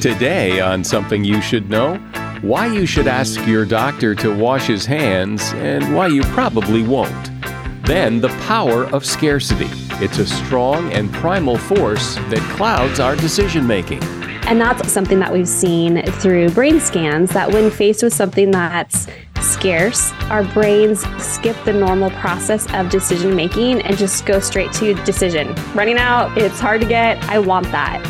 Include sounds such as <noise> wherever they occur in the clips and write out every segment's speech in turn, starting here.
Today, on Something You Should Know, why you should ask your doctor to wash his hands and why you probably won't. Then, the power of scarcity. It's a strong and primal force that clouds our decision making. And that's something that we've seen through brain scans that when faced with something that's scarce, our brains skip the normal process of decision making and just go straight to decision. Running out, it's hard to get, I want that.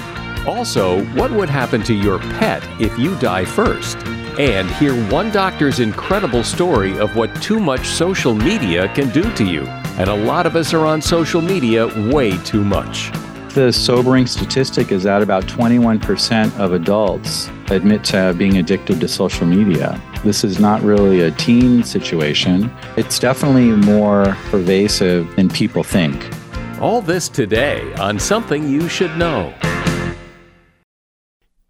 Also, what would happen to your pet if you die first? And hear one doctor's incredible story of what too much social media can do to you. And a lot of us are on social media way too much. The sobering statistic is that about 21% of adults admit to being addicted to social media. This is not really a teen situation. It's definitely more pervasive than people think. All this today on Something You Should Know.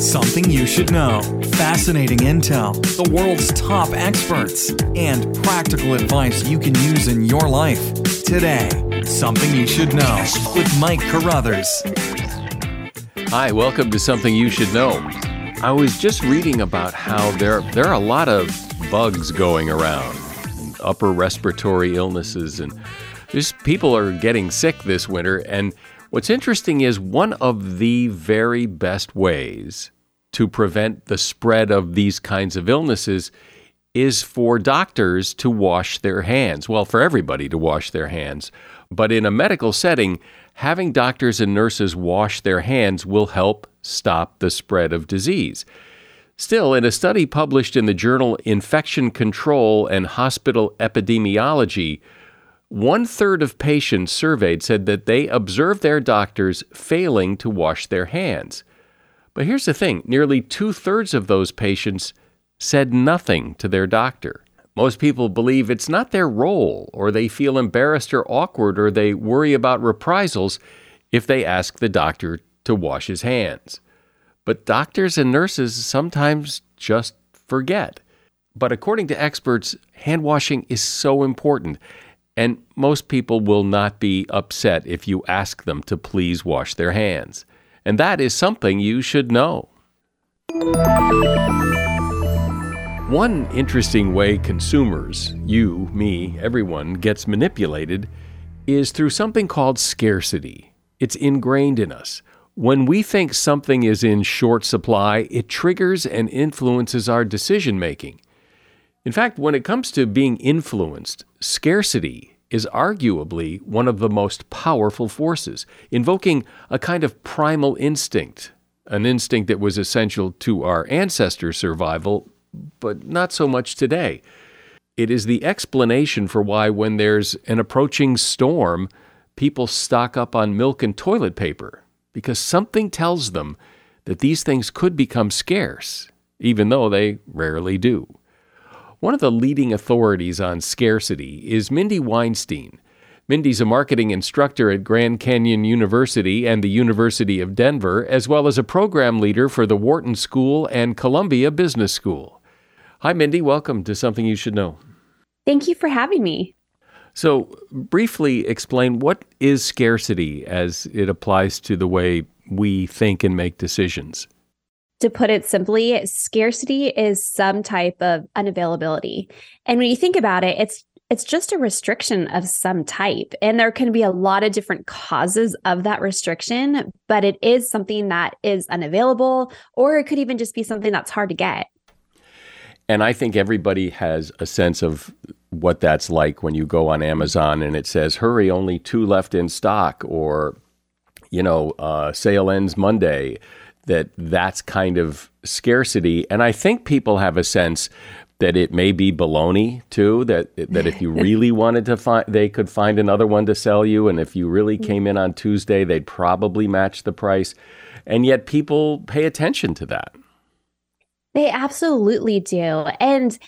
Something you should know. Fascinating intel, the world's top experts, and practical advice you can use in your life. Today, Something You Should Know with Mike Carruthers. Hi, welcome to Something You Should Know. I was just reading about how there, there are a lot of bugs going around, upper respiratory illnesses, and just people are getting sick this winter. And what's interesting is one of the very best ways to prevent the spread of these kinds of illnesses is for doctors to wash their hands. Well, for everybody to wash their hands. But in a medical setting, having doctors and nurses wash their hands will help stop the spread of disease. Still, in a study published in the journal Infection Control and Hospital Epidemiology, one third of patients surveyed said that they observed their doctors failing to wash their hands. But here's the thing nearly two thirds of those patients said nothing to their doctor. Most people believe it's not their role, or they feel embarrassed or awkward, or they worry about reprisals if they ask the doctor to wash his hands. But doctors and nurses sometimes just forget. But according to experts, hand washing is so important, and most people will not be upset if you ask them to please wash their hands and that is something you should know. One interesting way consumers, you, me, everyone, gets manipulated is through something called scarcity. It's ingrained in us. When we think something is in short supply, it triggers and influences our decision making. In fact, when it comes to being influenced, scarcity is arguably one of the most powerful forces, invoking a kind of primal instinct an instinct that was essential to our ancestors' survival, but not so much today. It is the explanation for why, when there's an approaching storm, people stock up on milk and toilet paper, because something tells them that these things could become scarce, even though they rarely do. One of the leading authorities on scarcity is Mindy Weinstein. Mindy's a marketing instructor at Grand Canyon University and the University of Denver, as well as a program leader for the Wharton School and Columbia Business School. Hi, Mindy. Welcome to Something You Should Know. Thank you for having me. So, briefly explain what is scarcity as it applies to the way we think and make decisions. To put it simply, scarcity is some type of unavailability. And when you think about it, it's it's just a restriction of some type. And there can be a lot of different causes of that restriction, but it is something that is unavailable, or it could even just be something that's hard to get. And I think everybody has a sense of what that's like when you go on Amazon and it says, hurry, only two left in stock, or, you know, uh, sale ends Monday, that that's kind of scarcity. And I think people have a sense that it may be baloney too. That that if you <laughs> really wanted to find, they could find another one to sell you, and if you really mm. came in on Tuesday, they'd probably match the price. And yet, people pay attention to that. They absolutely do, and.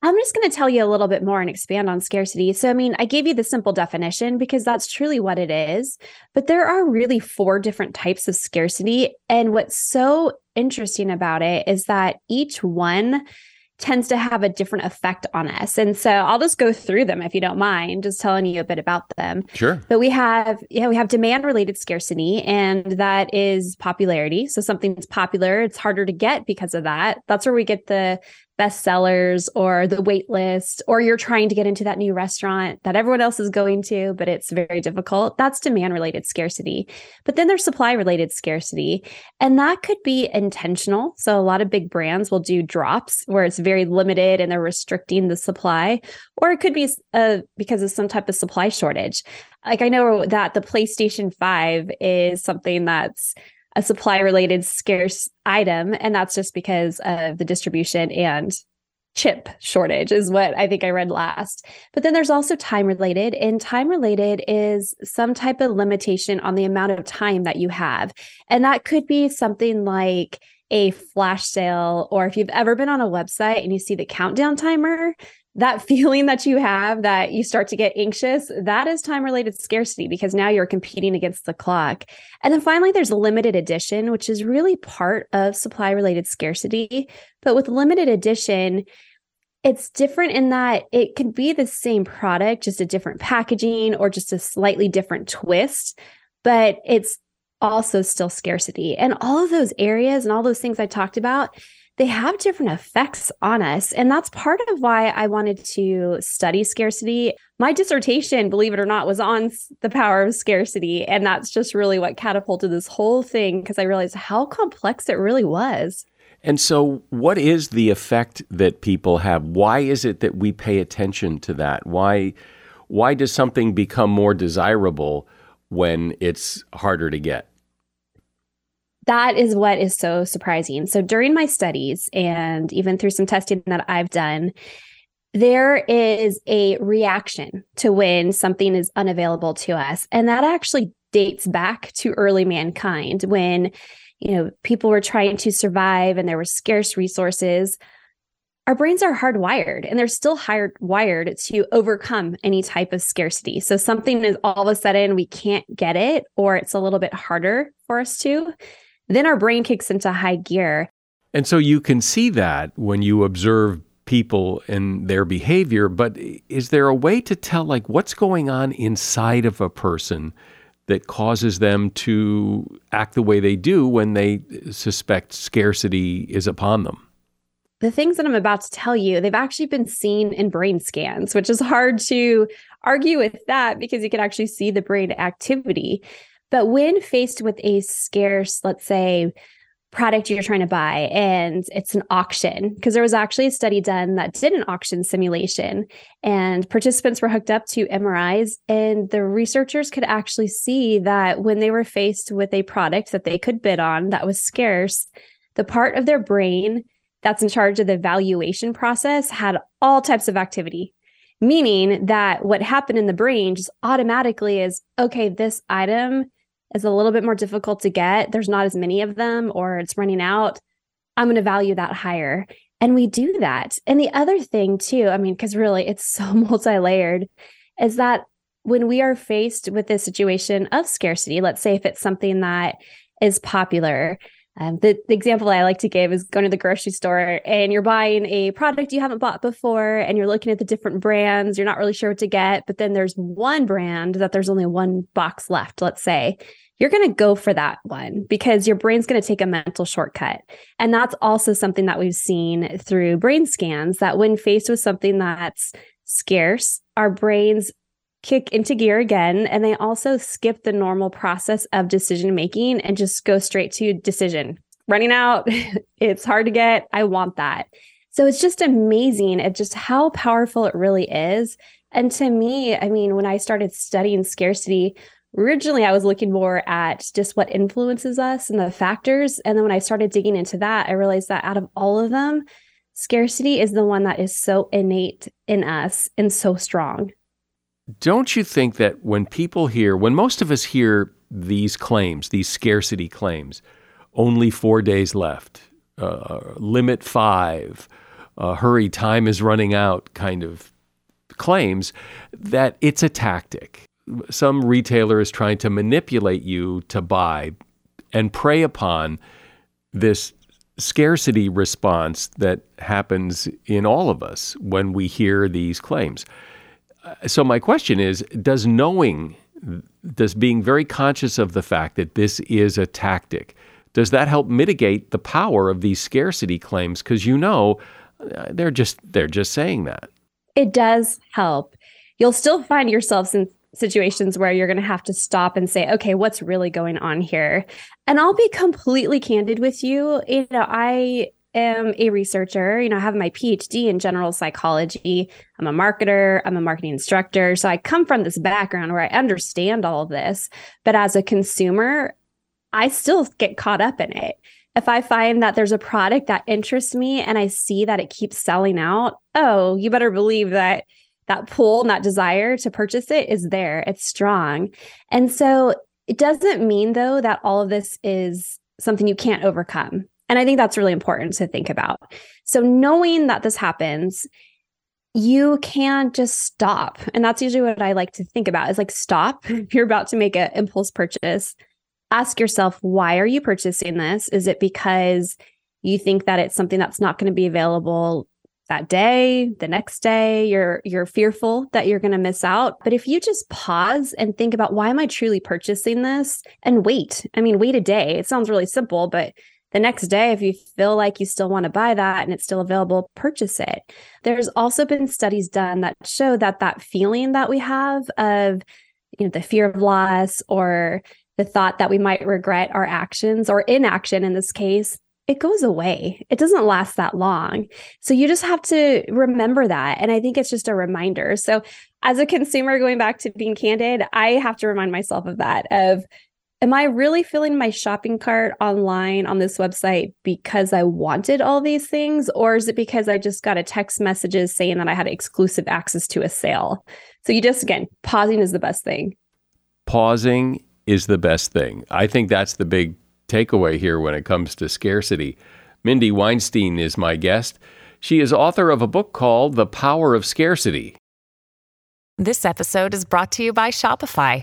I'm just going to tell you a little bit more and expand on scarcity. So, I mean, I gave you the simple definition because that's truly what it is. But there are really four different types of scarcity. And what's so interesting about it is that each one tends to have a different effect on us. And so I'll just go through them if you don't mind, just telling you a bit about them. Sure. But we have, yeah, we have demand related scarcity, and that is popularity. So something's popular, it's harder to get because of that. That's where we get the bestsellers or the wait list, or you're trying to get into that new restaurant that everyone else is going to, but it's very difficult. That's demand related scarcity. But then there's supply related scarcity, and that could be intentional. So a lot of big brands will do drops where it's very limited and they're restricting the supply, or it could be uh, because of some type of supply shortage. Like I know that the PlayStation 5 is something that's a supply related scarce item. And that's just because of the distribution and chip shortage, is what I think I read last. But then there's also time related, and time related is some type of limitation on the amount of time that you have. And that could be something like, a flash sale, or if you've ever been on a website and you see the countdown timer, that <laughs> feeling that you have that you start to get anxious, that is time related scarcity because now you're competing against the clock. And then finally, there's limited edition, which is really part of supply related scarcity. But with limited edition, it's different in that it could be the same product, just a different packaging or just a slightly different twist, but it's also still scarcity. And all of those areas and all those things I talked about, they have different effects on us. And that's part of why I wanted to study scarcity. My dissertation, believe it or not, was on the power of scarcity. And that's just really what catapulted this whole thing because I realized how complex it really was. And so, what is the effect that people have? Why is it that we pay attention to that? Why, why does something become more desirable when it's harder to get? That is what is so surprising. So during my studies and even through some testing that I've done, there is a reaction to when something is unavailable to us. And that actually dates back to early mankind when, you know, people were trying to survive and there were scarce resources. Our brains are hardwired and they're still hardwired to overcome any type of scarcity. So something is all of a sudden we can't get it or it's a little bit harder for us to then our brain kicks into high gear. And so you can see that when you observe people and their behavior, but is there a way to tell like what's going on inside of a person that causes them to act the way they do when they suspect scarcity is upon them? The things that I'm about to tell you, they've actually been seen in brain scans, which is hard to argue with that because you can actually see the brain activity. But when faced with a scarce, let's say, product you're trying to buy and it's an auction because there was actually a study done that did an auction simulation and participants were hooked up to MRIs and the researchers could actually see that when they were faced with a product that they could bid on that was scarce the part of their brain that's in charge of the valuation process had all types of activity meaning that what happened in the brain just automatically is okay this item is a little bit more difficult to get, there's not as many of them or it's running out, I'm going to value that higher. And we do that. And the other thing, too, I mean, because really it's so <laughs> multi layered, is that when we are faced with this situation of scarcity, let's say if it's something that is popular, um, the, the, example I like to give is going to the grocery store and you're buying a product you haven't bought before and you're looking at the different brands. You're not really sure what to get, but then there's one brand that there's only one box left, let's say. You're going to go for that one because your brain's going to take a mental shortcut. And that's also something that we've seen through brain scans that when faced with something that's scarce, our brains kick into gear again and they also skip the normal process of decision making and just go straight to decision. Running out <laughs> it's hard to get. I want that. So it's just amazing at just how powerful it really is. And to me i mean when i started studying scarcity originally i was looking more at just what influences us and the factors. And then when i started digging into that i realized that out of all of them scarcity is the one that is so innate in us and so strong don't you think that when people hear, when most of us hear these claims, these scarcity claims, only four days left, uh, limit five, uh, hurry, time is running out kind of claims, that it's a tactic. Some retailer is trying to manipulate you to buy and prey upon this scarcity response that happens in all of us when we hear these claims so my question is does knowing does being very conscious of the fact that this is a tactic does that help mitigate the power of these scarcity claims? Because you know uh, they're just they're just saying that. It does help. You'll still find yourselves in situations where you're going to have to stop and say okay what's really going on here? And i'll be completely candid with you. You know i am a researcher. You know, I have my PhD in general psychology. I'm a marketer, I'm a marketing instructor. So I come from this background where I understand all of this. But as a consumer, I still get caught up in it. If I find that there's a product that interests me and I see that it keeps selling out, oh, you better believe that that pull that desire to purchase it is there. It's strong. And so it doesn't mean, though, that all of this is something you can't overcome. And I think that's really important to think about. So, knowing that this happens, you can't just stop. And that's usually what I like to think about is like stop. <laughs> You're about to make an impulse purchase, ask yourself, why are you purchasing this? Is it because you think that it's something that's not going to be available that day, the next day, you're you're fearful that you're going to miss out. But if you just pause and think about why am I truly purchasing this and wait. I mean, wait a day. It sounds really simple, but the next day, if you feel like you still want to buy that and it's still available, purchase it. There's also been studies done that show that that feeling that we have of, you know, the fear of loss or the thought that we might regret our actions or inaction in this case, it goes away. It doesn't last that long. So you just have to remember that. And I think it's just a reminder. So as a consumer, going back to being candid, I have to remind myself of that of am I really filling my shopping cart online on this website because I wanted all these things? Or is it because I just got a text messages saying that I had exclusive access to a sale? So you just, again, pausing is the best thing. Pausing is the best thing. I think that's the big takeaway here when it comes to scarcity. Mindy Weinstein is my guest. She is author of a book called The Power of Scarcity. This episode is brought to you by Shopify.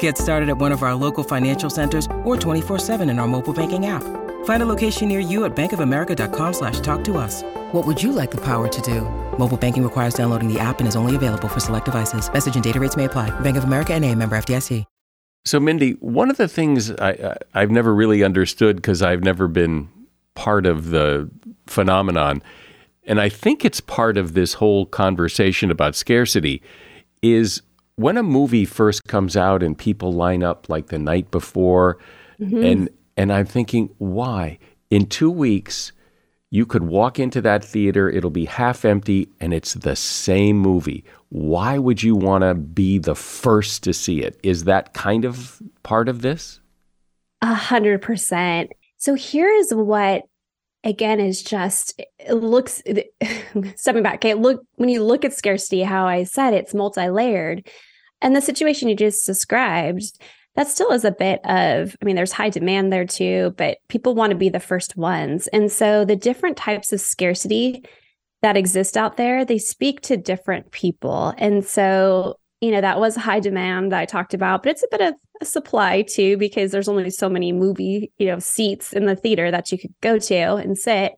Get started at one of our local financial centers or 24-7 in our mobile banking app. Find a location near you at bankofamerica.com slash talk to us. What would you like the power to do? Mobile banking requires downloading the app and is only available for select devices. Message and data rates may apply. Bank of America and a member FDIC. So, Mindy, one of the things I, I, have never really understood because I've never been part of the phenomenon, and I think it's part of this whole conversation about scarcity, is when a movie first comes out and people line up like the night before, mm-hmm. and and I'm thinking, why? In two weeks, you could walk into that theater, it'll be half empty, and it's the same movie. Why would you want to be the first to see it? Is that kind of part of this? A hundred percent. So here is what again is just it looks <laughs> stepping back okay look when you look at scarcity how i said it's multi-layered and the situation you just described that still is a bit of i mean there's high demand there too but people want to be the first ones. And so the different types of scarcity that exist out there they speak to different people. And so you know that was high demand that i talked about but it's a bit of a supply too because there's only so many movie you know seats in the theater that you could go to and sit.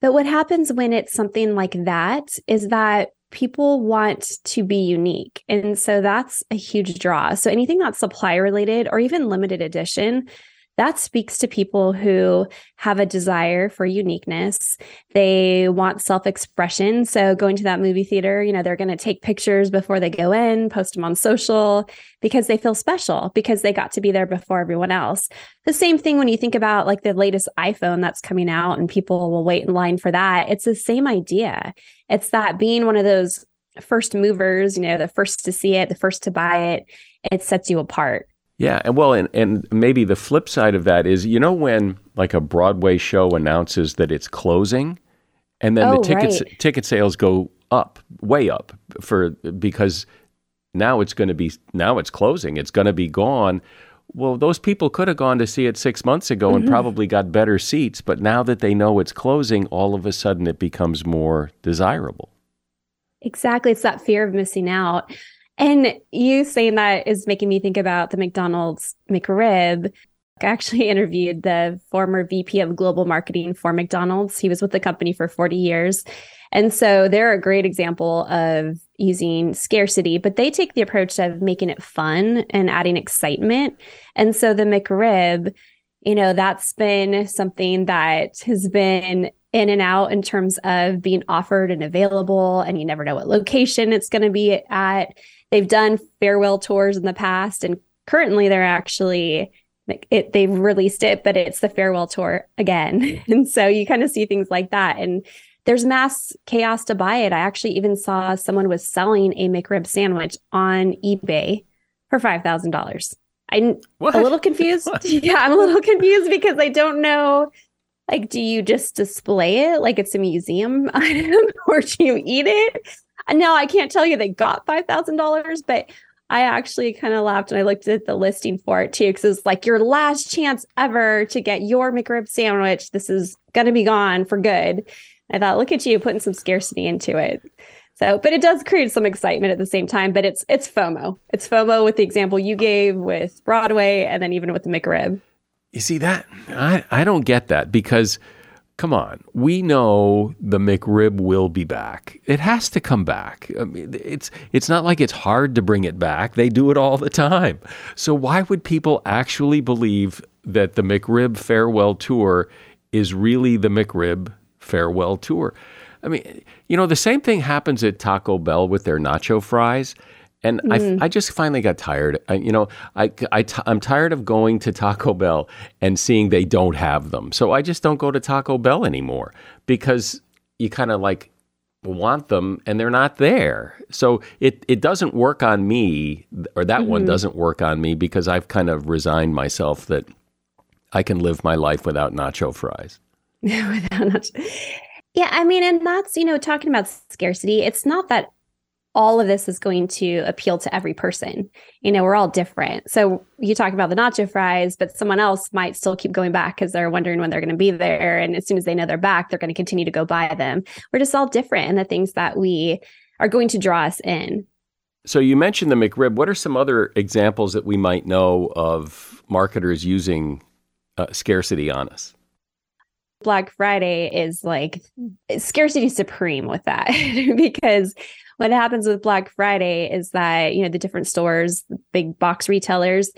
But what happens when it's something like that is that people want to be unique. And so that's a huge draw. So anything that's supply related or even limited edition that speaks to people who have a desire for uniqueness. They want self expression. So, going to that movie theater, you know, they're going to take pictures before they go in, post them on social because they feel special because they got to be there before everyone else. The same thing when you think about like the latest iPhone that's coming out and people will wait in line for that. It's the same idea. It's that being one of those first movers, you know, the first to see it, the first to buy it, it sets you apart. Yeah, and well, and, and maybe the flip side of that is, you know, when like a Broadway show announces that it's closing, and then oh, the tickets right. ticket sales go up, way up, for because now it's going to be now it's closing, it's going to be gone. Well, those people could have gone to see it six months ago mm-hmm. and probably got better seats, but now that they know it's closing, all of a sudden it becomes more desirable. Exactly, it's that fear of missing out. And you saying that is making me think about the McDonald's McRib. I actually <laughs> interviewed the former VP of global marketing for McDonald's. He was with the company for 40 years. And so they're a great example of using scarcity, but they take the approach of making it fun and adding excitement. And so the McRib, you know, that's been something that has been in and out in terms of being offered and available, and you never know what location it's going to be at. They've done farewell tours in the past, and currently they're actually like it, they've released it, but it's the farewell tour again. <laughs> and so you kind of see things like that. And there's mass chaos to buy it. I actually even saw someone was selling a McRib sandwich on eBay for five thousand dollars. I'm what? a little confused. <laughs> <laughs> yeah, I'm a little confused because I don't know. Like, do you just display it like it's a museum item, or do you eat it? And no, I can't tell you they got $5,000, but I actually kind of laughed and I looked at the listing for it too, because it's like your last chance ever to get your McRib sandwich. This is going to be gone for good. I thought, look at you putting some scarcity into it. So, but it does create some excitement at the same time. But it's it's FOMO. It's FOMO with the example you gave with Broadway, and then even with the McRib. You see that? I I don't get that because come on. We know the McRib will be back. It has to come back. I mean, it's it's not like it's hard to bring it back. They do it all the time. So why would people actually believe that the McRib farewell tour is really the McRib farewell tour? I mean, you know, the same thing happens at Taco Bell with their nacho fries. And mm. I, I just finally got tired. I, you know, I, I t- I'm tired of going to Taco Bell and seeing they don't have them. So I just don't go to Taco Bell anymore because you kind of like want them and they're not there. So it, it doesn't work on me, or that mm-hmm. one doesn't work on me because I've kind of resigned myself that I can live my life without nacho fries. <laughs> without nacho. Yeah, I mean, and that's, you know, talking about scarcity, it's not that all of this is going to appeal to every person. You know, we're all different. So you talk about the nacho fries, but someone else might still keep going back because they're wondering when they're going to be there. And as soon as they know they're back, they're going to continue to go buy them. We're just all different in the things that we are going to draw us in. So you mentioned the McRib. What are some other examples that we might know of marketers using uh, scarcity on us? Black Friday is like scarcity supreme with that <laughs> because what happens with Black Friday is that, you know, the different stores, big box retailers,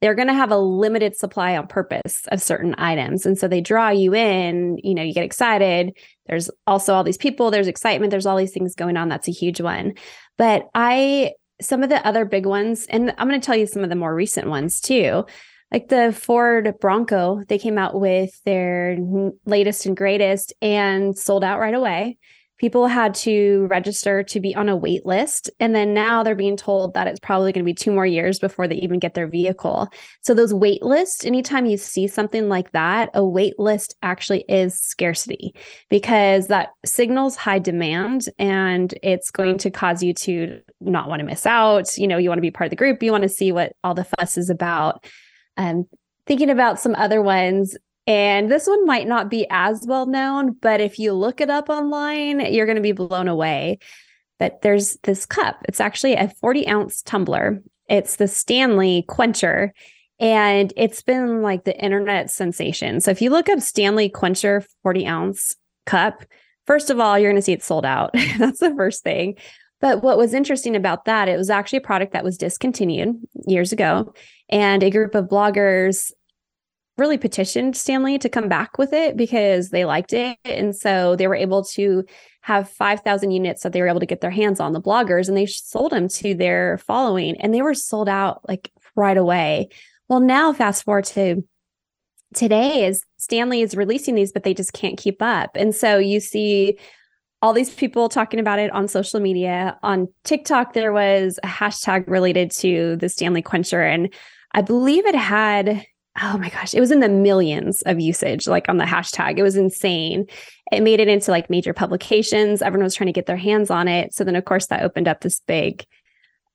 they're going to have a limited supply on purpose of certain items. And so they draw you in, you know, you get excited. There's also all these people, there's excitement, there's all these things going on. That's a huge one. But I, some of the other big ones, and I'm going to tell you some of the more recent ones too like the Ford Bronco, they came out with their latest and greatest and sold out right away. People had to register to be on a wait list. And then now they're being told that it's probably going to be two more years before they even get their vehicle. So, those wait lists, anytime you see something like that, a wait list actually is scarcity because that signals high demand and it's going to cause you to not want to miss out. You know, you want to be part of the group, you want to see what all the fuss is about um, thinking about some other ones. And this one might not be as well known, but if you look it up online, you're going to be blown away. But there's this cup. It's actually a 40 ounce tumbler. It's the Stanley Quencher. And it's been like the internet sensation. So if you look up Stanley Quencher 40 ounce cup, first of all, you're going to see it sold out. <laughs> That's the first thing. But what was interesting about that, it was actually a product that was discontinued years ago. And a group of bloggers really petitioned Stanley to come back with it because they liked it. And so they were able to have 5,000 units that they were able to get their hands on the bloggers and they sold them to their following and they were sold out like right away. Well, now fast forward to today is Stanley is releasing these, but they just can't keep up. And so you see all these people talking about it on social media. On TikTok, there was a hashtag related to the Stanley Quencher. And I believe it had, oh my gosh, it was in the millions of usage, like on the hashtag. It was insane. It made it into like major publications. Everyone was trying to get their hands on it. So then, of course, that opened up this big,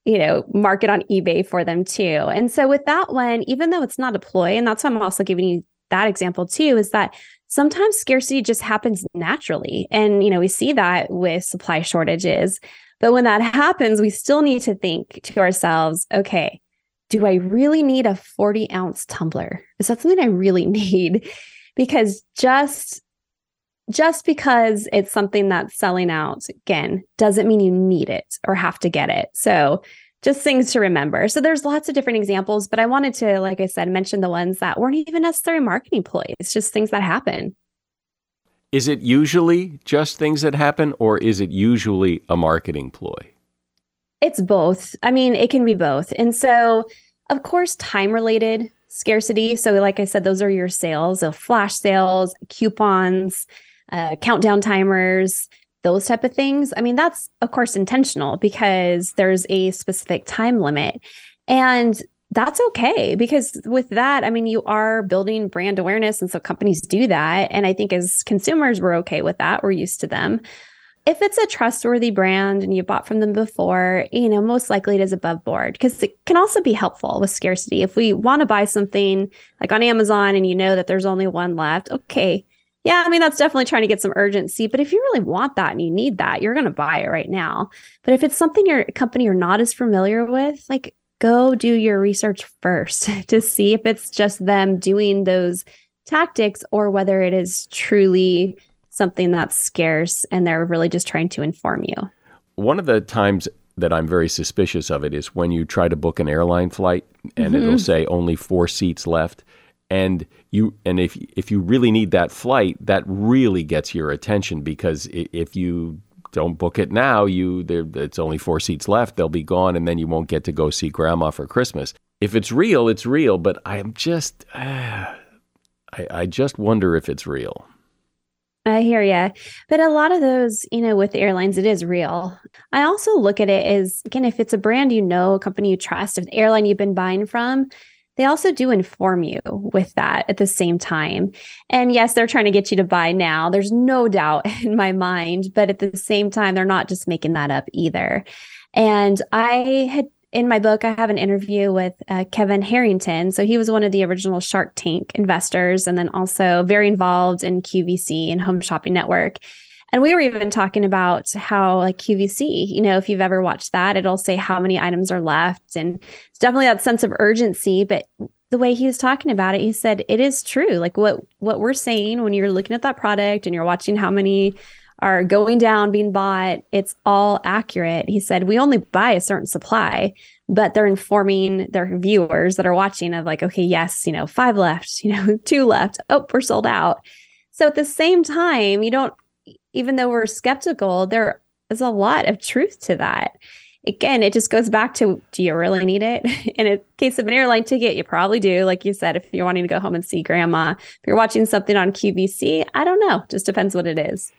you know, market on eBay for them too. And so with that one, even though it's not a ploy, and that's why I'm also giving you that example too, is that sometimes scarcity just happens naturally. And, you know, we see that with supply shortages. But when that happens, we still need to think to ourselves, okay, do I really need a 40 ounce tumbler? Is that something I really <laughs> need? Because just just because it's something that's selling out again doesn't mean you need it or have to get it. So just things to remember. So there's lots of different examples, but I wanted to, like I said, mention the ones that weren't even necessary marketing ploys, just things that happen. Is it usually just things that happen, or is it usually a marketing ploy? It's both. I mean, it can be both. And so, of course, time related scarcity. So, like I said, those are your sales, so flash sales, coupons, uh, countdown timers, those type of things. I mean, that's of course intentional because there's a specific time limit. And that's okay because with that, I mean, you are building brand awareness. And so companies do that. And I think as consumers, we're okay with that. We're used to them if it's a trustworthy brand and you bought from them before, you know, most likely it is above board because it can also be helpful with scarcity. If we want to buy something like on Amazon and you know that there's only one left, okay. Yeah, I mean, that's definitely trying to get some urgency. But if you really want that and you need that, you're going to buy it right now. But if it's something your company you're not as familiar with, like go do your research first <laughs> to see if it's just them doing those tactics or whether it is truly something that's scarce and they're really just trying to inform you. One of the times that I'm very suspicious of it is when you try to book an airline flight and mm-hmm. it'll say only four seats left and you and if if you really need that flight that really gets your attention because if you don't book it now you there it's only four seats left they'll be gone and then you won't get to go see grandma for christmas if it's real it's real but i'm just uh, <sighs> I, I just wonder if it's real I hear you. But a lot of those, you know, with the airlines, it is real. I also look at it as, again, if it's a brand you know, a company you trust, the airline you've been buying from, they also do inform you with that at the same time. And yes, they're trying to get you to buy now. There's no doubt <laughs> in my mind. But at the same time, they're not just making that up either. And I had in my book, I have an interview with uh, Kevin Harrington. So he was one of the original Shark Tank investors and then also very involved in QVC and Home Shopping Network. And we were even talking about how, like QVC, you know, if you've ever watched that, it'll say how many items are left. And it's definitely that sense of urgency. But the way he was talking about it, he said it is true. Like what what we're saying when you're looking at that product and you're watching how many are going down, being bought, it's all accurate. He said, We only buy a certain supply, but they're informing their viewers that are watching of like, okay, yes, you know, five left, <laughs> you know, two left. Oh, we're sold out. So at the same time, you don't, even though we're skeptical, there is a lot of truth to that. Again, it just goes back to do you really need it? <laughs> In a case of an airline ticket, you probably do. Like you said, if you're wanting to go home and see grandma, if you're watching something on QVC, I don't know. Just depends what it is.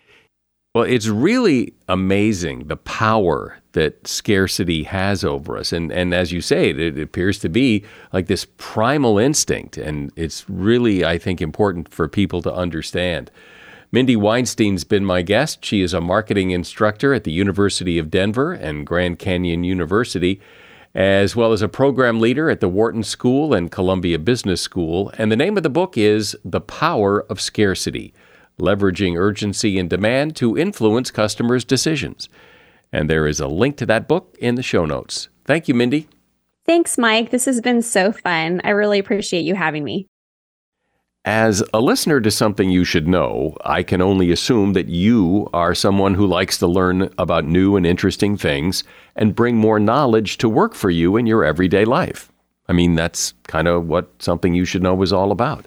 Well, it's really amazing the power that scarcity has over us. And, and as you say, it, it, appears to be like this primal instinct. And it's really, I think, important for people to understand. Mindy Weinstein's been my guest. She is a marketing instructor at the University of Denver and Grand Canyon University, as well as a program leader at the Wharton School and Columbia Business School. And the name of the book is The Power of Scarcity leveraging urgency and demand to influence customers' decisions. And there is a link to that book in the show notes. Thank you, Mindy. Thanks, Mike. This has been so fun. I really appreciate you having me. As a listener to something you should know, I can only assume that you are someone who likes to learn about new and interesting things and bring more knowledge to work for you in your everyday life. I mean, that's kind of what something you should know is all about.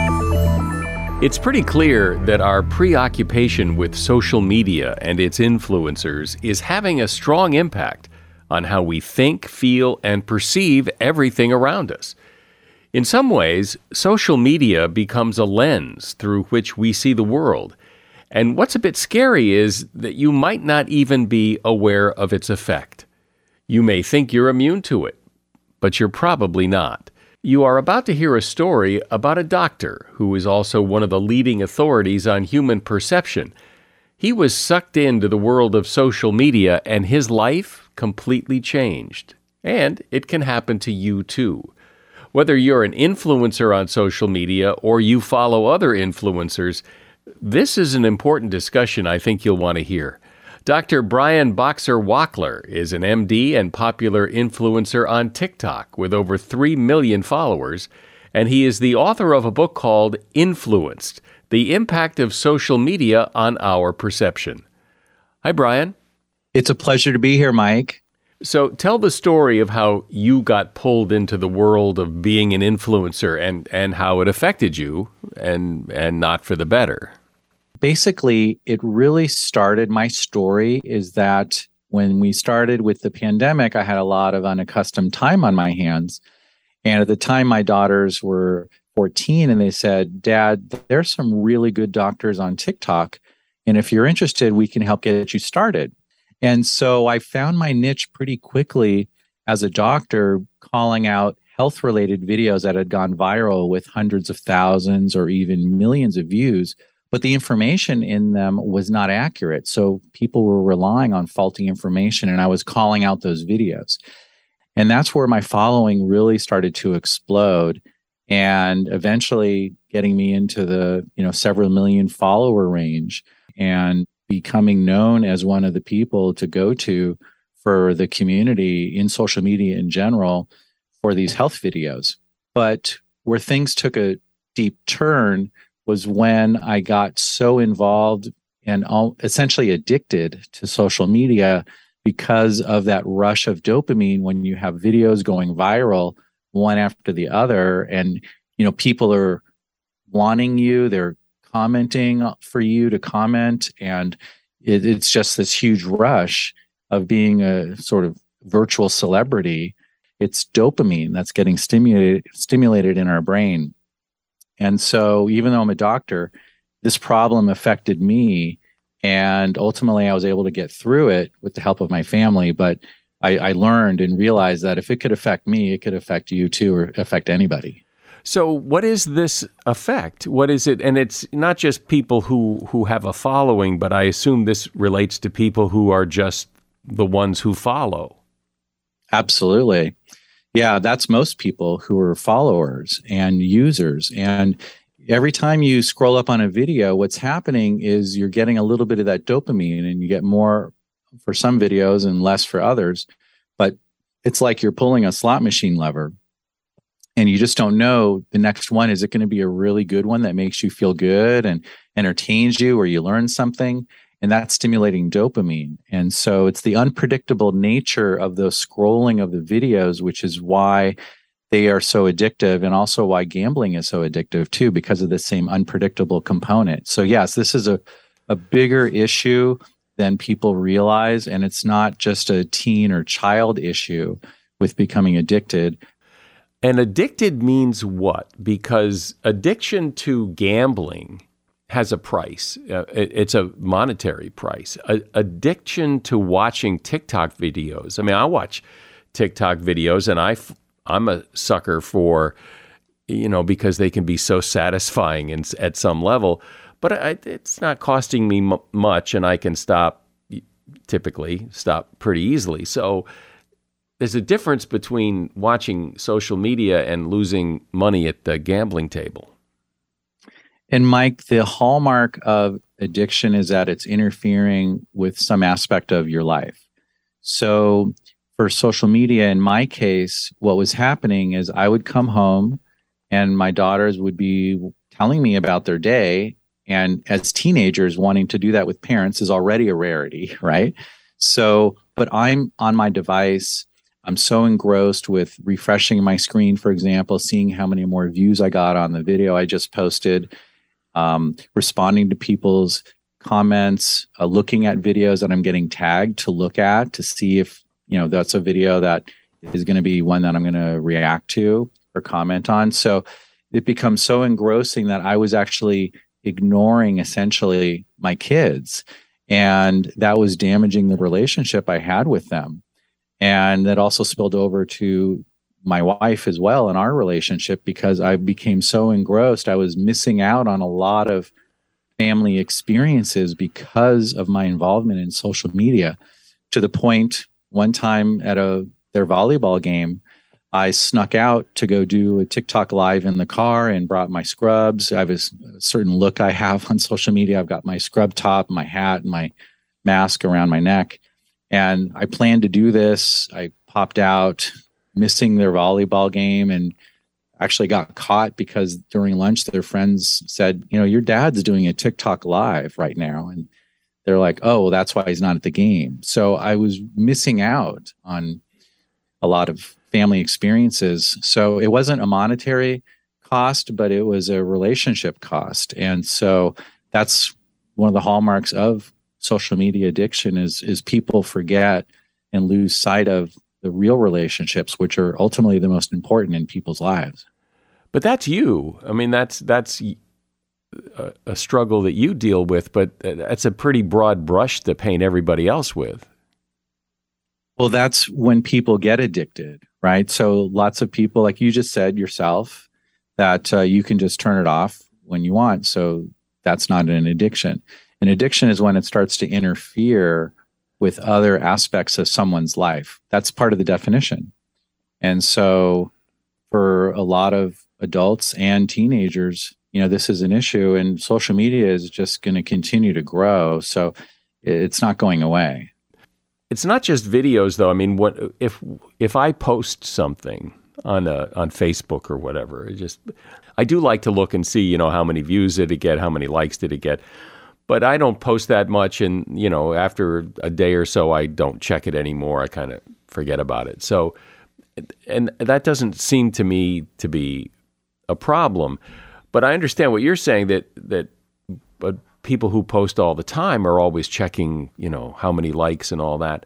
It's pretty clear that our preoccupation with social media and its influencers is having a strong impact on how we think, feel, and perceive everything around us. In some ways, social media becomes a lens through which we see the world. And what's a bit scary is that you might not even be aware of its effect. You may think you're immune to it, but you're probably not. You are about to hear a story about a doctor who is also one of the leading authorities on human perception. He was sucked into the world of social media and his life completely changed. And it can happen to you too. Whether you're an influencer on social media or you follow other influencers, this is an important discussion I think you'll want to hear. Dr. Brian Boxer Wachler is an MD and popular influencer on TikTok with over 3 million followers, and he is the author of a book called Influenced The Impact of Social Media on Our Perception. Hi, Brian. It's a pleasure to be here, Mike. So tell the story of how you got pulled into the world of being an influencer and, and how it affected you and and not for the better basically, it really started my story is that when we started with the pandemic, I had a lot of unaccustomed time on my hands. And at the time, my daughters were 14 and they said, Dad, there's some really good doctors on TikTok. And if you're interested, we can help get you started. And so I found my niche pretty quickly as a doctor, calling out health related videos that had gone viral with hundreds of thousands or even millions of views but the information in them was not accurate. So people were relying on faulty information, and I was calling out those videos. And that's where my following really started to explode and eventually getting me into the you know several million follower range and becoming known as one of the people to go to for the community in social media in general for these health videos but where things took a deep turn was when I got so involved and all, essentially addicted to social media because of that rush of dopamine when you have videos going viral one after the other. And you know people are wanting you they're commenting for you to comment. And it, it's just this huge rush of being a sort of virtual celebrity. It's dopamine that's getting stimulated stimulated in our brain and so even though i'm a doctor this problem affected me and ultimately i was able to get through it with the help of my family but I, I learned and realized that if it could affect me it could affect you too or affect anybody so, what is this effect? What is it? And it's not just people who who have a following, but I assume this relates to people who are just the ones who follow. Absolutely. Yeah, that's most people who are followers and users. And every time you scroll up on a video, what's happening is you're getting a little bit of that dopamine and you get more for some videos and less for others. But it's like you're pulling a slot machine lever and you just don't know the next one is it going to be a really good one that makes you feel good and entertains you or you learn something and that's stimulating dopamine. And so it's the unpredictable nature of the scrolling of the videos which is why they are so addictive and also why gambling is so addictive too because of the same unpredictable component. So yes this is a, a bigger issue than people realize. And it's not just a teen or child issue with becoming addicted. And addicted means what? Because addiction to gambling has a price. Uh, it, it's a monetary price. A, addiction to watching TikTok videos. I mean, I watch TikTok videos, and I I'm a sucker for you know because they can be so satisfying in, at some level. But I, it's not costing me m- much, and I can stop typically stop pretty easily. So there's a difference between watching social media and losing money at the gambling table. And Mike, the hallmark of addiction is that it's interfering with some aspect of your life. So for social media, in my case, what was happening is I would come home and my daughters would be telling me about their day. And as teenagers, wanting to do that with parents is already a rarity, <laughs> right? So, but I'm on my device I'm so engrossed with refreshing my screen, for example, seeing how many more views I got on the video I just posted, um, responding to people's comments, uh, looking at videos that I'm getting tagged to look at to see if you know that's a video that is going to be one that I'm going to react to or comment on. So it becomes so engrossing that I was actually ignoring essentially my kids, and that was damaging the relationship I had with them and that also spilled over to my wife as well in our relationship because I became so engrossed. I was missing out on a lot of family experiences because of my involvement in social media to the point one time at a their volleyball game I snuck out to go do a TikTok live in the car and brought my scrubs. I have a, certain look I have <laughs> on social media. I've got my scrub top, my hat, and my mask around my neck and I planned to do this. I popped out, missing their volleyball game, and actually got caught because during lunch, their friends said, You know, your dad's doing a TikTok live right now. And they're like, Oh, well, that's why he's not at the game. So I was missing out on a lot of family experiences. So it wasn't a monetary cost, but it was a relationship cost. And so that's one of the hallmarks of social media addiction is is people forget and lose sight of the real relationships which are ultimately the most important in people's lives. But that's you. I mean that's that's a, a struggle that you deal with but that's a pretty broad brush to paint everybody else with. Well that's when people get addicted right? So lots of people like you just said yourself that uh, you can just turn it off when you want so that's not an addiction. An addiction is when it starts to interfere with other aspects of someone's life. That's part of the definition. And so for a lot of adults and teenagers, you know, this is an issue and social media is just going to continue to grow. So it's not going away. It's not just videos though. I mean, what if if I post something on a, on Facebook or whatever, just I do like to look and see, you know, how many views did it get, how many likes did it get. But I don't post that much. And, you know, after a day or so, I don't check it anymore. I kind of forget about it. So, and that doesn't seem to me to be a problem. But I understand what you're saying that, that, but people who post all the time are always checking, you know, how many likes and all that.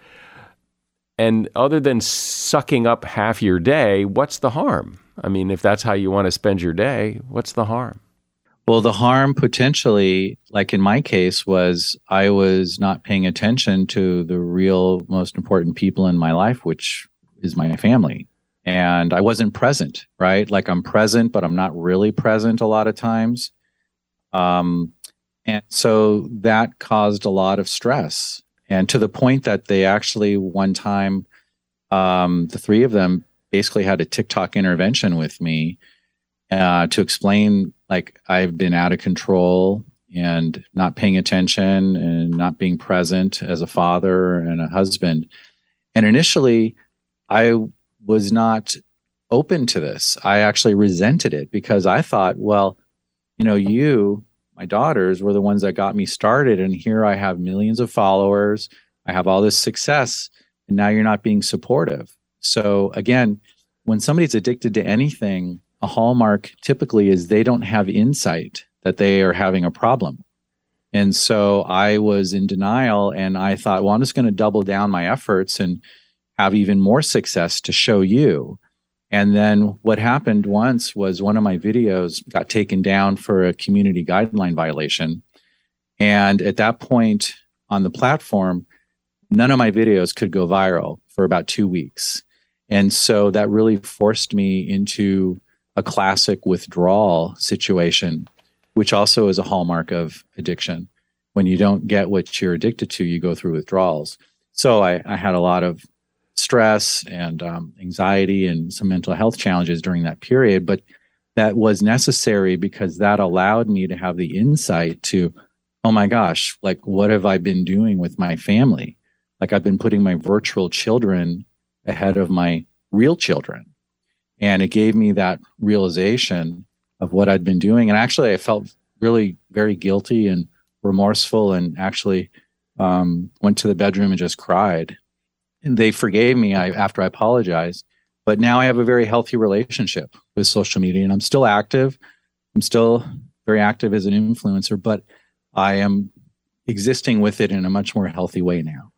And other than sucking up half your day, what's the harm? I mean, if that's how you want to spend your day, what's the harm? Well, the harm potentially, like in my case, was I was not paying attention to the real most important people in my life, which is my family. And I wasn't present, right? Like I'm present, but I'm not really present a lot of times. Um, and so that caused a lot of stress. And to the point that they actually, one time, um, the three of them basically had a TikTok intervention with me uh, to explain like I've been out of control and not paying attention and not being present as a father and a husband. And initially, I was not open to this. I actually resented it because I thought, well, you know, you, my daughters, were the ones that got me started. And here I have millions of followers. I have all this success. And now you're not being supportive. So again, when somebody's addicted to anything, a hallmark typically is they don't have insight that they are having a problem. And so I was in denial and I thought, well, I'm just going to double down my efforts and have even more success to show you. And then what happened once was one of my videos got taken down for a community guideline violation. And at that point on the platform, none of my videos could go viral for about two weeks. And so that really forced me into a classic withdrawal situation, which also is a hallmark of addiction. When you don't get what you're addicted to, you go through withdrawals. So I, I had a lot of stress and um, anxiety and some mental health challenges during that period. But that was necessary because that allowed me to have the insight to, oh my gosh, like what have I been doing with my family? Like I've been putting my virtual children ahead of my real children. And it gave me that realization of what I'd been doing. And actually, I felt really very guilty and remorseful and actually um, went to the bedroom and just cried. And they forgave me I, after I apologized. But now I have a very healthy relationship with social media and I'm still active. I'm still very active as an influencer, but I am existing with it in a much more healthy way now.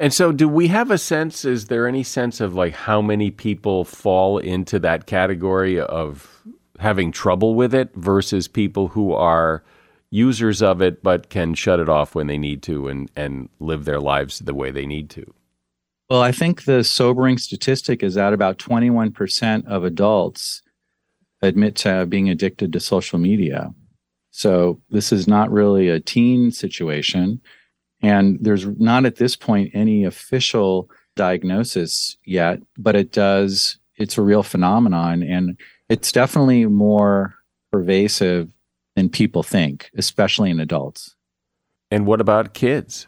And so, do we have a sense? Is there any sense of like how many people fall into that category of having trouble with it versus people who are users of it but can shut it off when they need to and, and live their lives the way they need to? Well, I think the sobering statistic is that about 21% of adults admit to being addicted to social media. So, this is not really a teen situation and there's not at this point any official diagnosis yet, but it does, it's a real phenomenon. And it's definitely more pervasive than people think, especially in adults. And what about kids?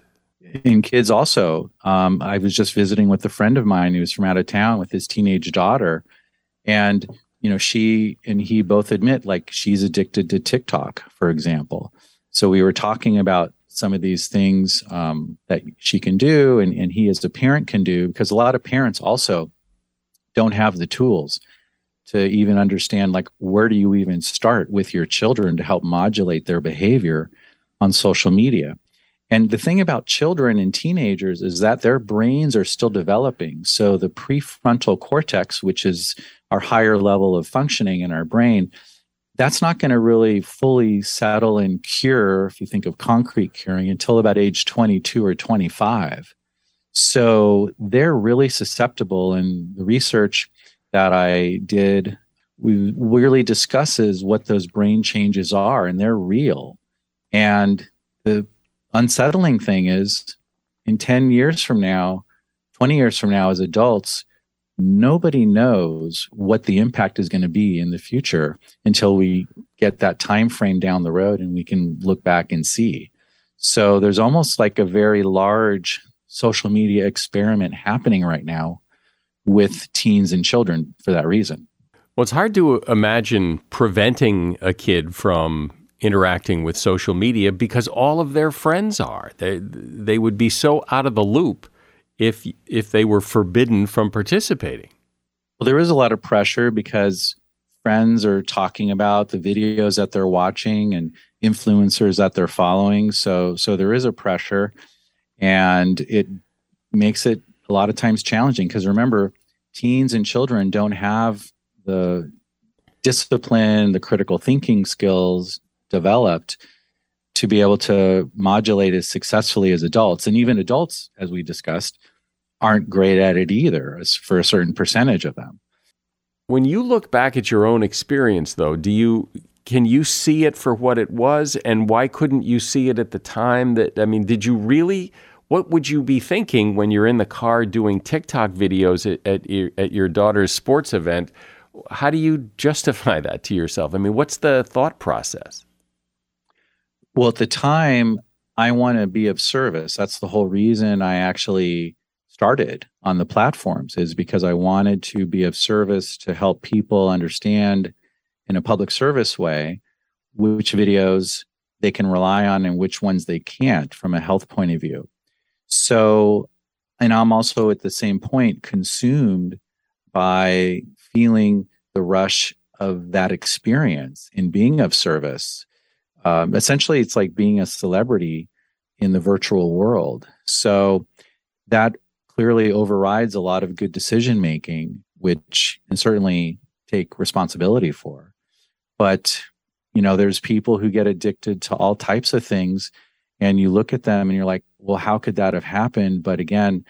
In kids also. Um, I was just visiting with a friend of mine who was from out of town with his teenage daughter. And, you know, she and he both admit like she's addicted to TikTok, for example. So we were talking about some of these things um, that she can do and, and he as a parent can do because a lot of parents also don't have the tools to even understand like where do you even start with your children to help modulate their behavior on social media? And the thing about children and teenagers is that their brains are still developing. So the prefrontal cortex which is our higher level of functioning in our brain that's not going to really fully settle and cure, if you think of concrete curing, until about age 22 or 25. So they're really susceptible. And the research that I did we really discusses what those brain changes are, and they're real. And the unsettling thing is in 10 years from now, 20 years from now, as adults, nobody knows what the impact is going to be in the future until we get that time frame down the road and we can look back and see so there's almost like a very large social media experiment happening right now with teens and children for that reason well it's hard to imagine preventing a kid from interacting with social media because all of their friends are. They they would be so out of the loop if if they were forbidden from participating. Well, there is a lot of pressure because friends are talking about the videos that they're watching and influencers that they're following. So so there is a pressure and it makes it a lot of times challenging because remember teens and children don't have the discipline, the critical thinking skills developed to be able to modulate as successfully as adults. And even adults, as we discussed, aren't great at it either, as for a certain percentage of them. When you look back at your own experience though, do you can you see it for what it was and why couldn't you see it at the time that I mean, did you really what would you be thinking when you're in the car doing TikTok videos at, at, your, at your daughter's sports event? How do you justify that to yourself? I mean, what's the thought process? Well, at the time, I want to be of service. That's the whole reason I actually started on the platforms is because I wanted to be of service to help people understand in a public service way which videos they can rely on and which ones they can't from a health point of view. So, and I'm also at the same point consumed by feeling the rush of that experience in being of service. Um, essentially, it's like being a celebrity in the virtual world. So that clearly overrides a lot of good decision making, which and certainly take responsibility for. But you know, there's people who get addicted to all types of things and you look at them and you're like well how could that have happened but again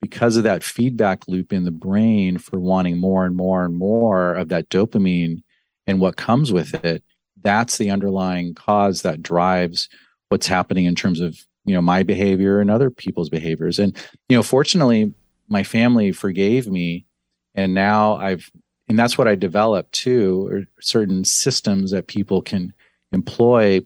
because of that feedback loop in the brain for wanting more and more and more of that dopamine and what comes with it that's the underlying cause that drives what's happening in terms of you know my behavior and other people's behaviors and you know fortunately my family forgave me and now i've and that's what i developed too or certain systems that people can employ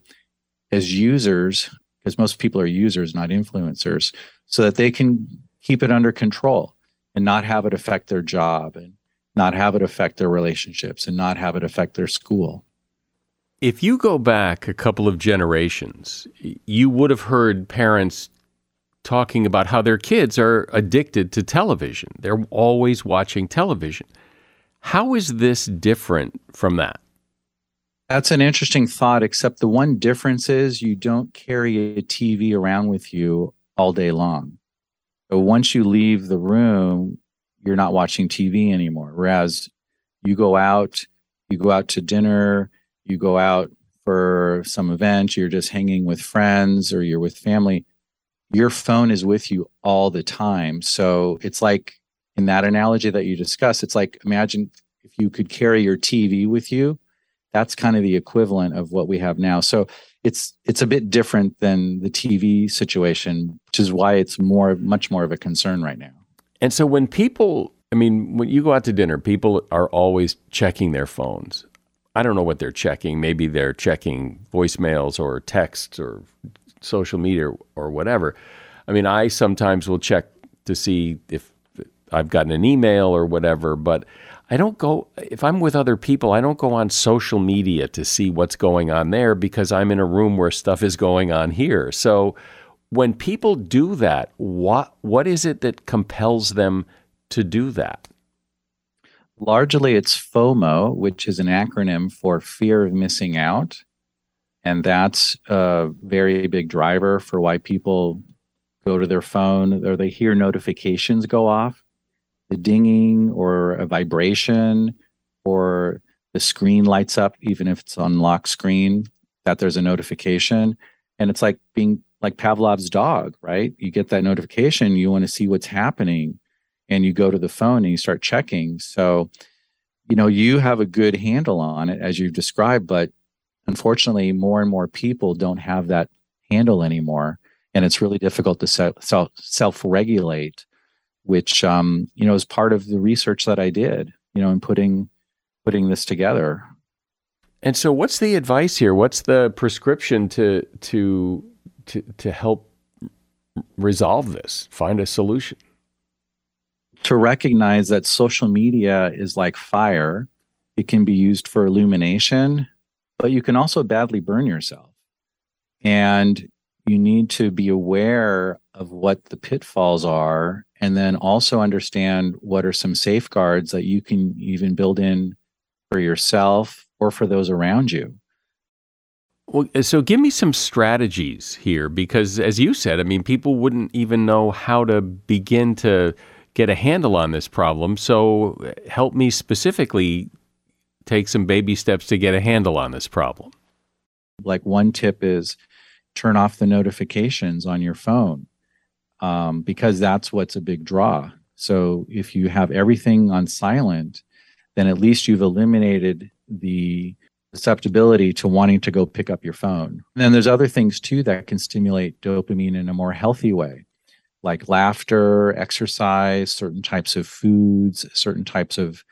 as users because most people are users, not influencers, so that they can keep it under control and not have it affect their job and not have it affect their relationships and not have it affect their school. If you go back a couple of generations, you would have heard parents talking about how their kids are addicted to television. They're always watching television. How is this different from that? That's an interesting thought, except the one difference is you don't carry a TV around with you all day long. So once you leave the room, you're not watching TV anymore. Whereas you go out, you go out to dinner, you go out for some event, you're just hanging with friends or you're with family, your phone is with you all the time. So it's like in that analogy that you discussed, it's like imagine if you could carry your TV with you that's kind of the equivalent of what we have now. So it's it's a bit different than the tv situation which is why it's more much more of a concern right now. And so when people i mean when you go out to dinner people are always checking their phones i don't know what they're checking maybe they're checking voicemails or texts or social media or whatever i mean i sometimes will check to see if i've gotten an email or whatever but I don't go, if I'm with other people, I don't go on social media to see what's going on there because I'm in a room where stuff is going on here. So when people do that, what, what is it that compels them to do that? Largely, it's FOMO, which is an acronym for fear of missing out. And that's a very big driver for why people go to their phone or they hear notifications go off. The dinging or a vibration or the screen lights up even if it's on lock screen that there's a notification. And it's like being like Pavlov's dog right? You get that notification you want to see what's happening and you go to the phone and you start checking so you know you have a good handle on it as you've described but unfortunately more and more people don't have that handle anymore and it's really difficult to self regulate which um, you know is part of the research that I did, you know, in putting putting this together. And so, what's the advice here? What's the prescription to to to to help resolve this? Find a solution. To recognize that social media is like fire. It can be used for illumination, but you can also badly burn yourself. And you need to be aware of what the pitfalls are and then also understand what are some safeguards that you can even build in for yourself or for those around you. Well, uh, so give me some strategies here because, as you said, I mean, people wouldn't even know how to begin to get a handle on this problem. So help me specifically take some baby steps to get a handle on this problem. Like one tip is turn off the notifications on your phone um, because that's what's a big draw. So if you have everything on silent, then at least you've eliminated the susceptibility to wanting to go pick up your phone. And then there's other things too that can stimulate dopamine in a more healthy way, like laughter, exercise, certain types of foods, certain types of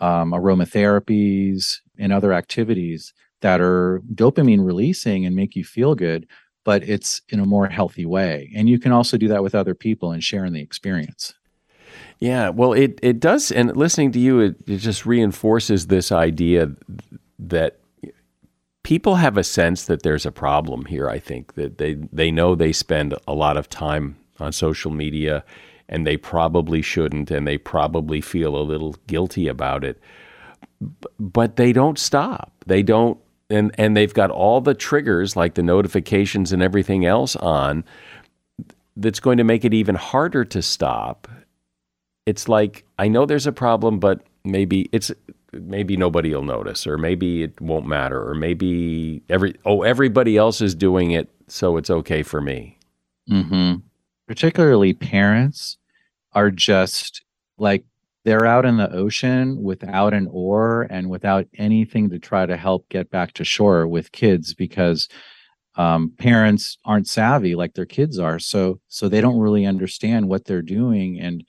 um, aromatherapies, and other activities that are dopamine releasing and make you feel good, but it's in a more healthy way. And you can also do that with other people and sharing the experience. Yeah, well, it, it does. And listening to you, it, it just reinforces this idea that people have a sense that there's a problem here. I think that they, they know they spend a lot of time on social media and they probably shouldn't, and they probably feel a little guilty about it. But they don't stop. They don't and and they've got all the triggers like the notifications and everything else on that's going to make it even harder to stop it's like i know there's a problem but maybe it's maybe nobody will notice or maybe it won't matter or maybe every oh everybody else is doing it so it's okay for me mm-hmm. Particularly parents are just like they're out in the ocean without an oar and without anything to try to help get back to shore with kids because um, parents aren't savvy like their kids are. So so they don't really understand what they're doing. And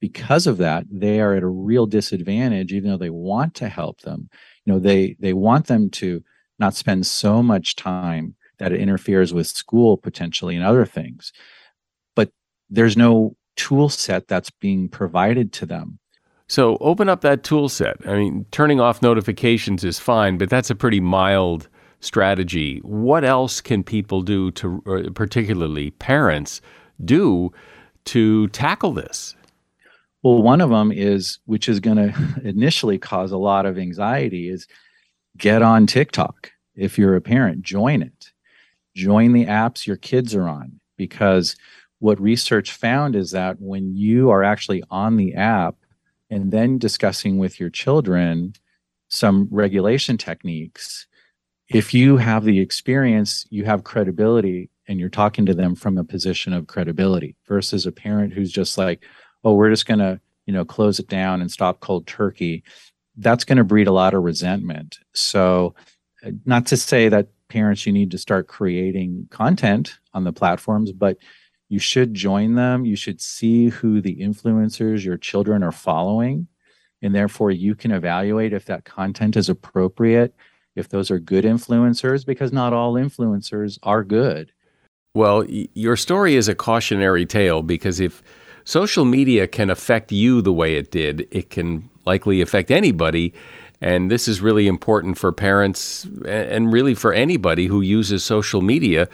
because of that they are at a real disadvantage even though they want to help them. You know they they want them to not spend so much time that it interferes with school potentially and other things there's no tool set that's being provided to them so open up that tool set. I mean, turning off notifications is fine, but that's a pretty mild strategy. What else can people do to, uh, particularly parents, do to tackle this? Well, one of them is, which is going <laughs> to initially cause a lot of anxiety, is get on TikTok. If you're a parent, join it. Join the apps your kids are on because what research found is that when you are actually on the app, and then discussing with your children some regulation techniques if you have the experience you have credibility and you're talking to them from a position of credibility versus a parent who's just like oh we're just going to you know close it down and stop cold turkey. That's going to breed a lot of resentment. So uh, not to say that parents you need to start creating content on the platforms but you should join them. You should see who the influencers your children are following. And therefore, you can evaluate if that content is appropriate, if those are good influencers, because not all influencers are good. Well, your story is a cautionary tale because if social media can affect you the way it did, it can likely affect anybody. And this is really important for parents and really for anybody who uses social media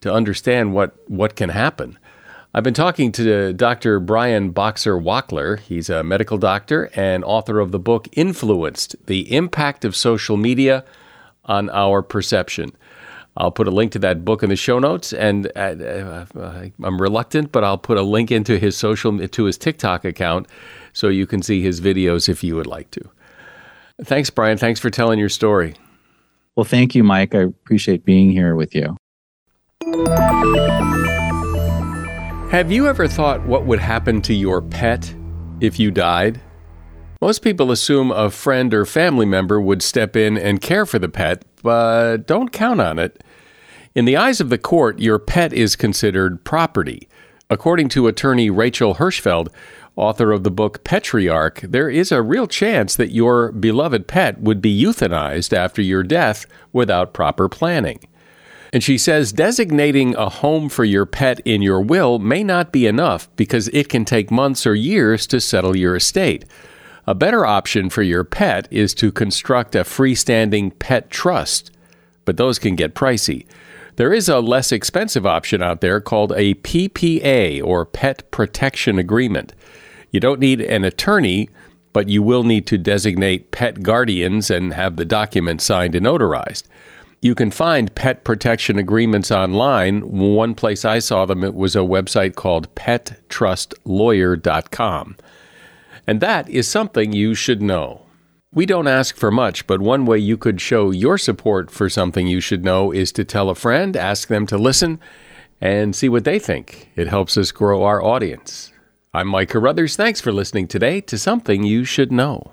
to understand what, what can happen. I've been talking to Dr. Brian Boxer Wachler. He's a medical doctor and author of the book Influenced The Impact of Social Media on Our Perception. I'll put a link to that book in the show notes, and uh, uh, I'm reluctant, but I'll put a link into his social to his TikTok account so you can see his videos if you would like to. Thanks, Brian. Thanks for telling your story. Well, thank you, Mike. I appreciate being here with you. Have you ever thought what would happen to your pet if you died? Most people assume a friend or family member would step in and care for the pet, but don't count on it. In the eyes of the court, your pet is considered property. According to attorney Rachel Hirschfeld, author of the book Petriarch, there is a real chance that your beloved pet would be euthanized after your death without proper planning. And she says designating a home for your pet in your will may not be enough because it can take months or years to settle your estate. A better option for your pet is to construct a freestanding pet trust. but those can get pricey. There is a less expensive option out there called a PPA or Pet Protection Agreement. You don't need an attorney, but you will need to designate pet guardians and have the document signed and notarized. You can find pet protection agreements online. One place I saw them it was a website called pettrustlawyer.com. And that is something you should know. We don't ask for much, but one way you could show your support for something you should know is to tell a friend, ask them to listen, and see what they think. It helps us grow our audience. I'm Mike Carruthers. Thanks for listening today to Something You Should Know.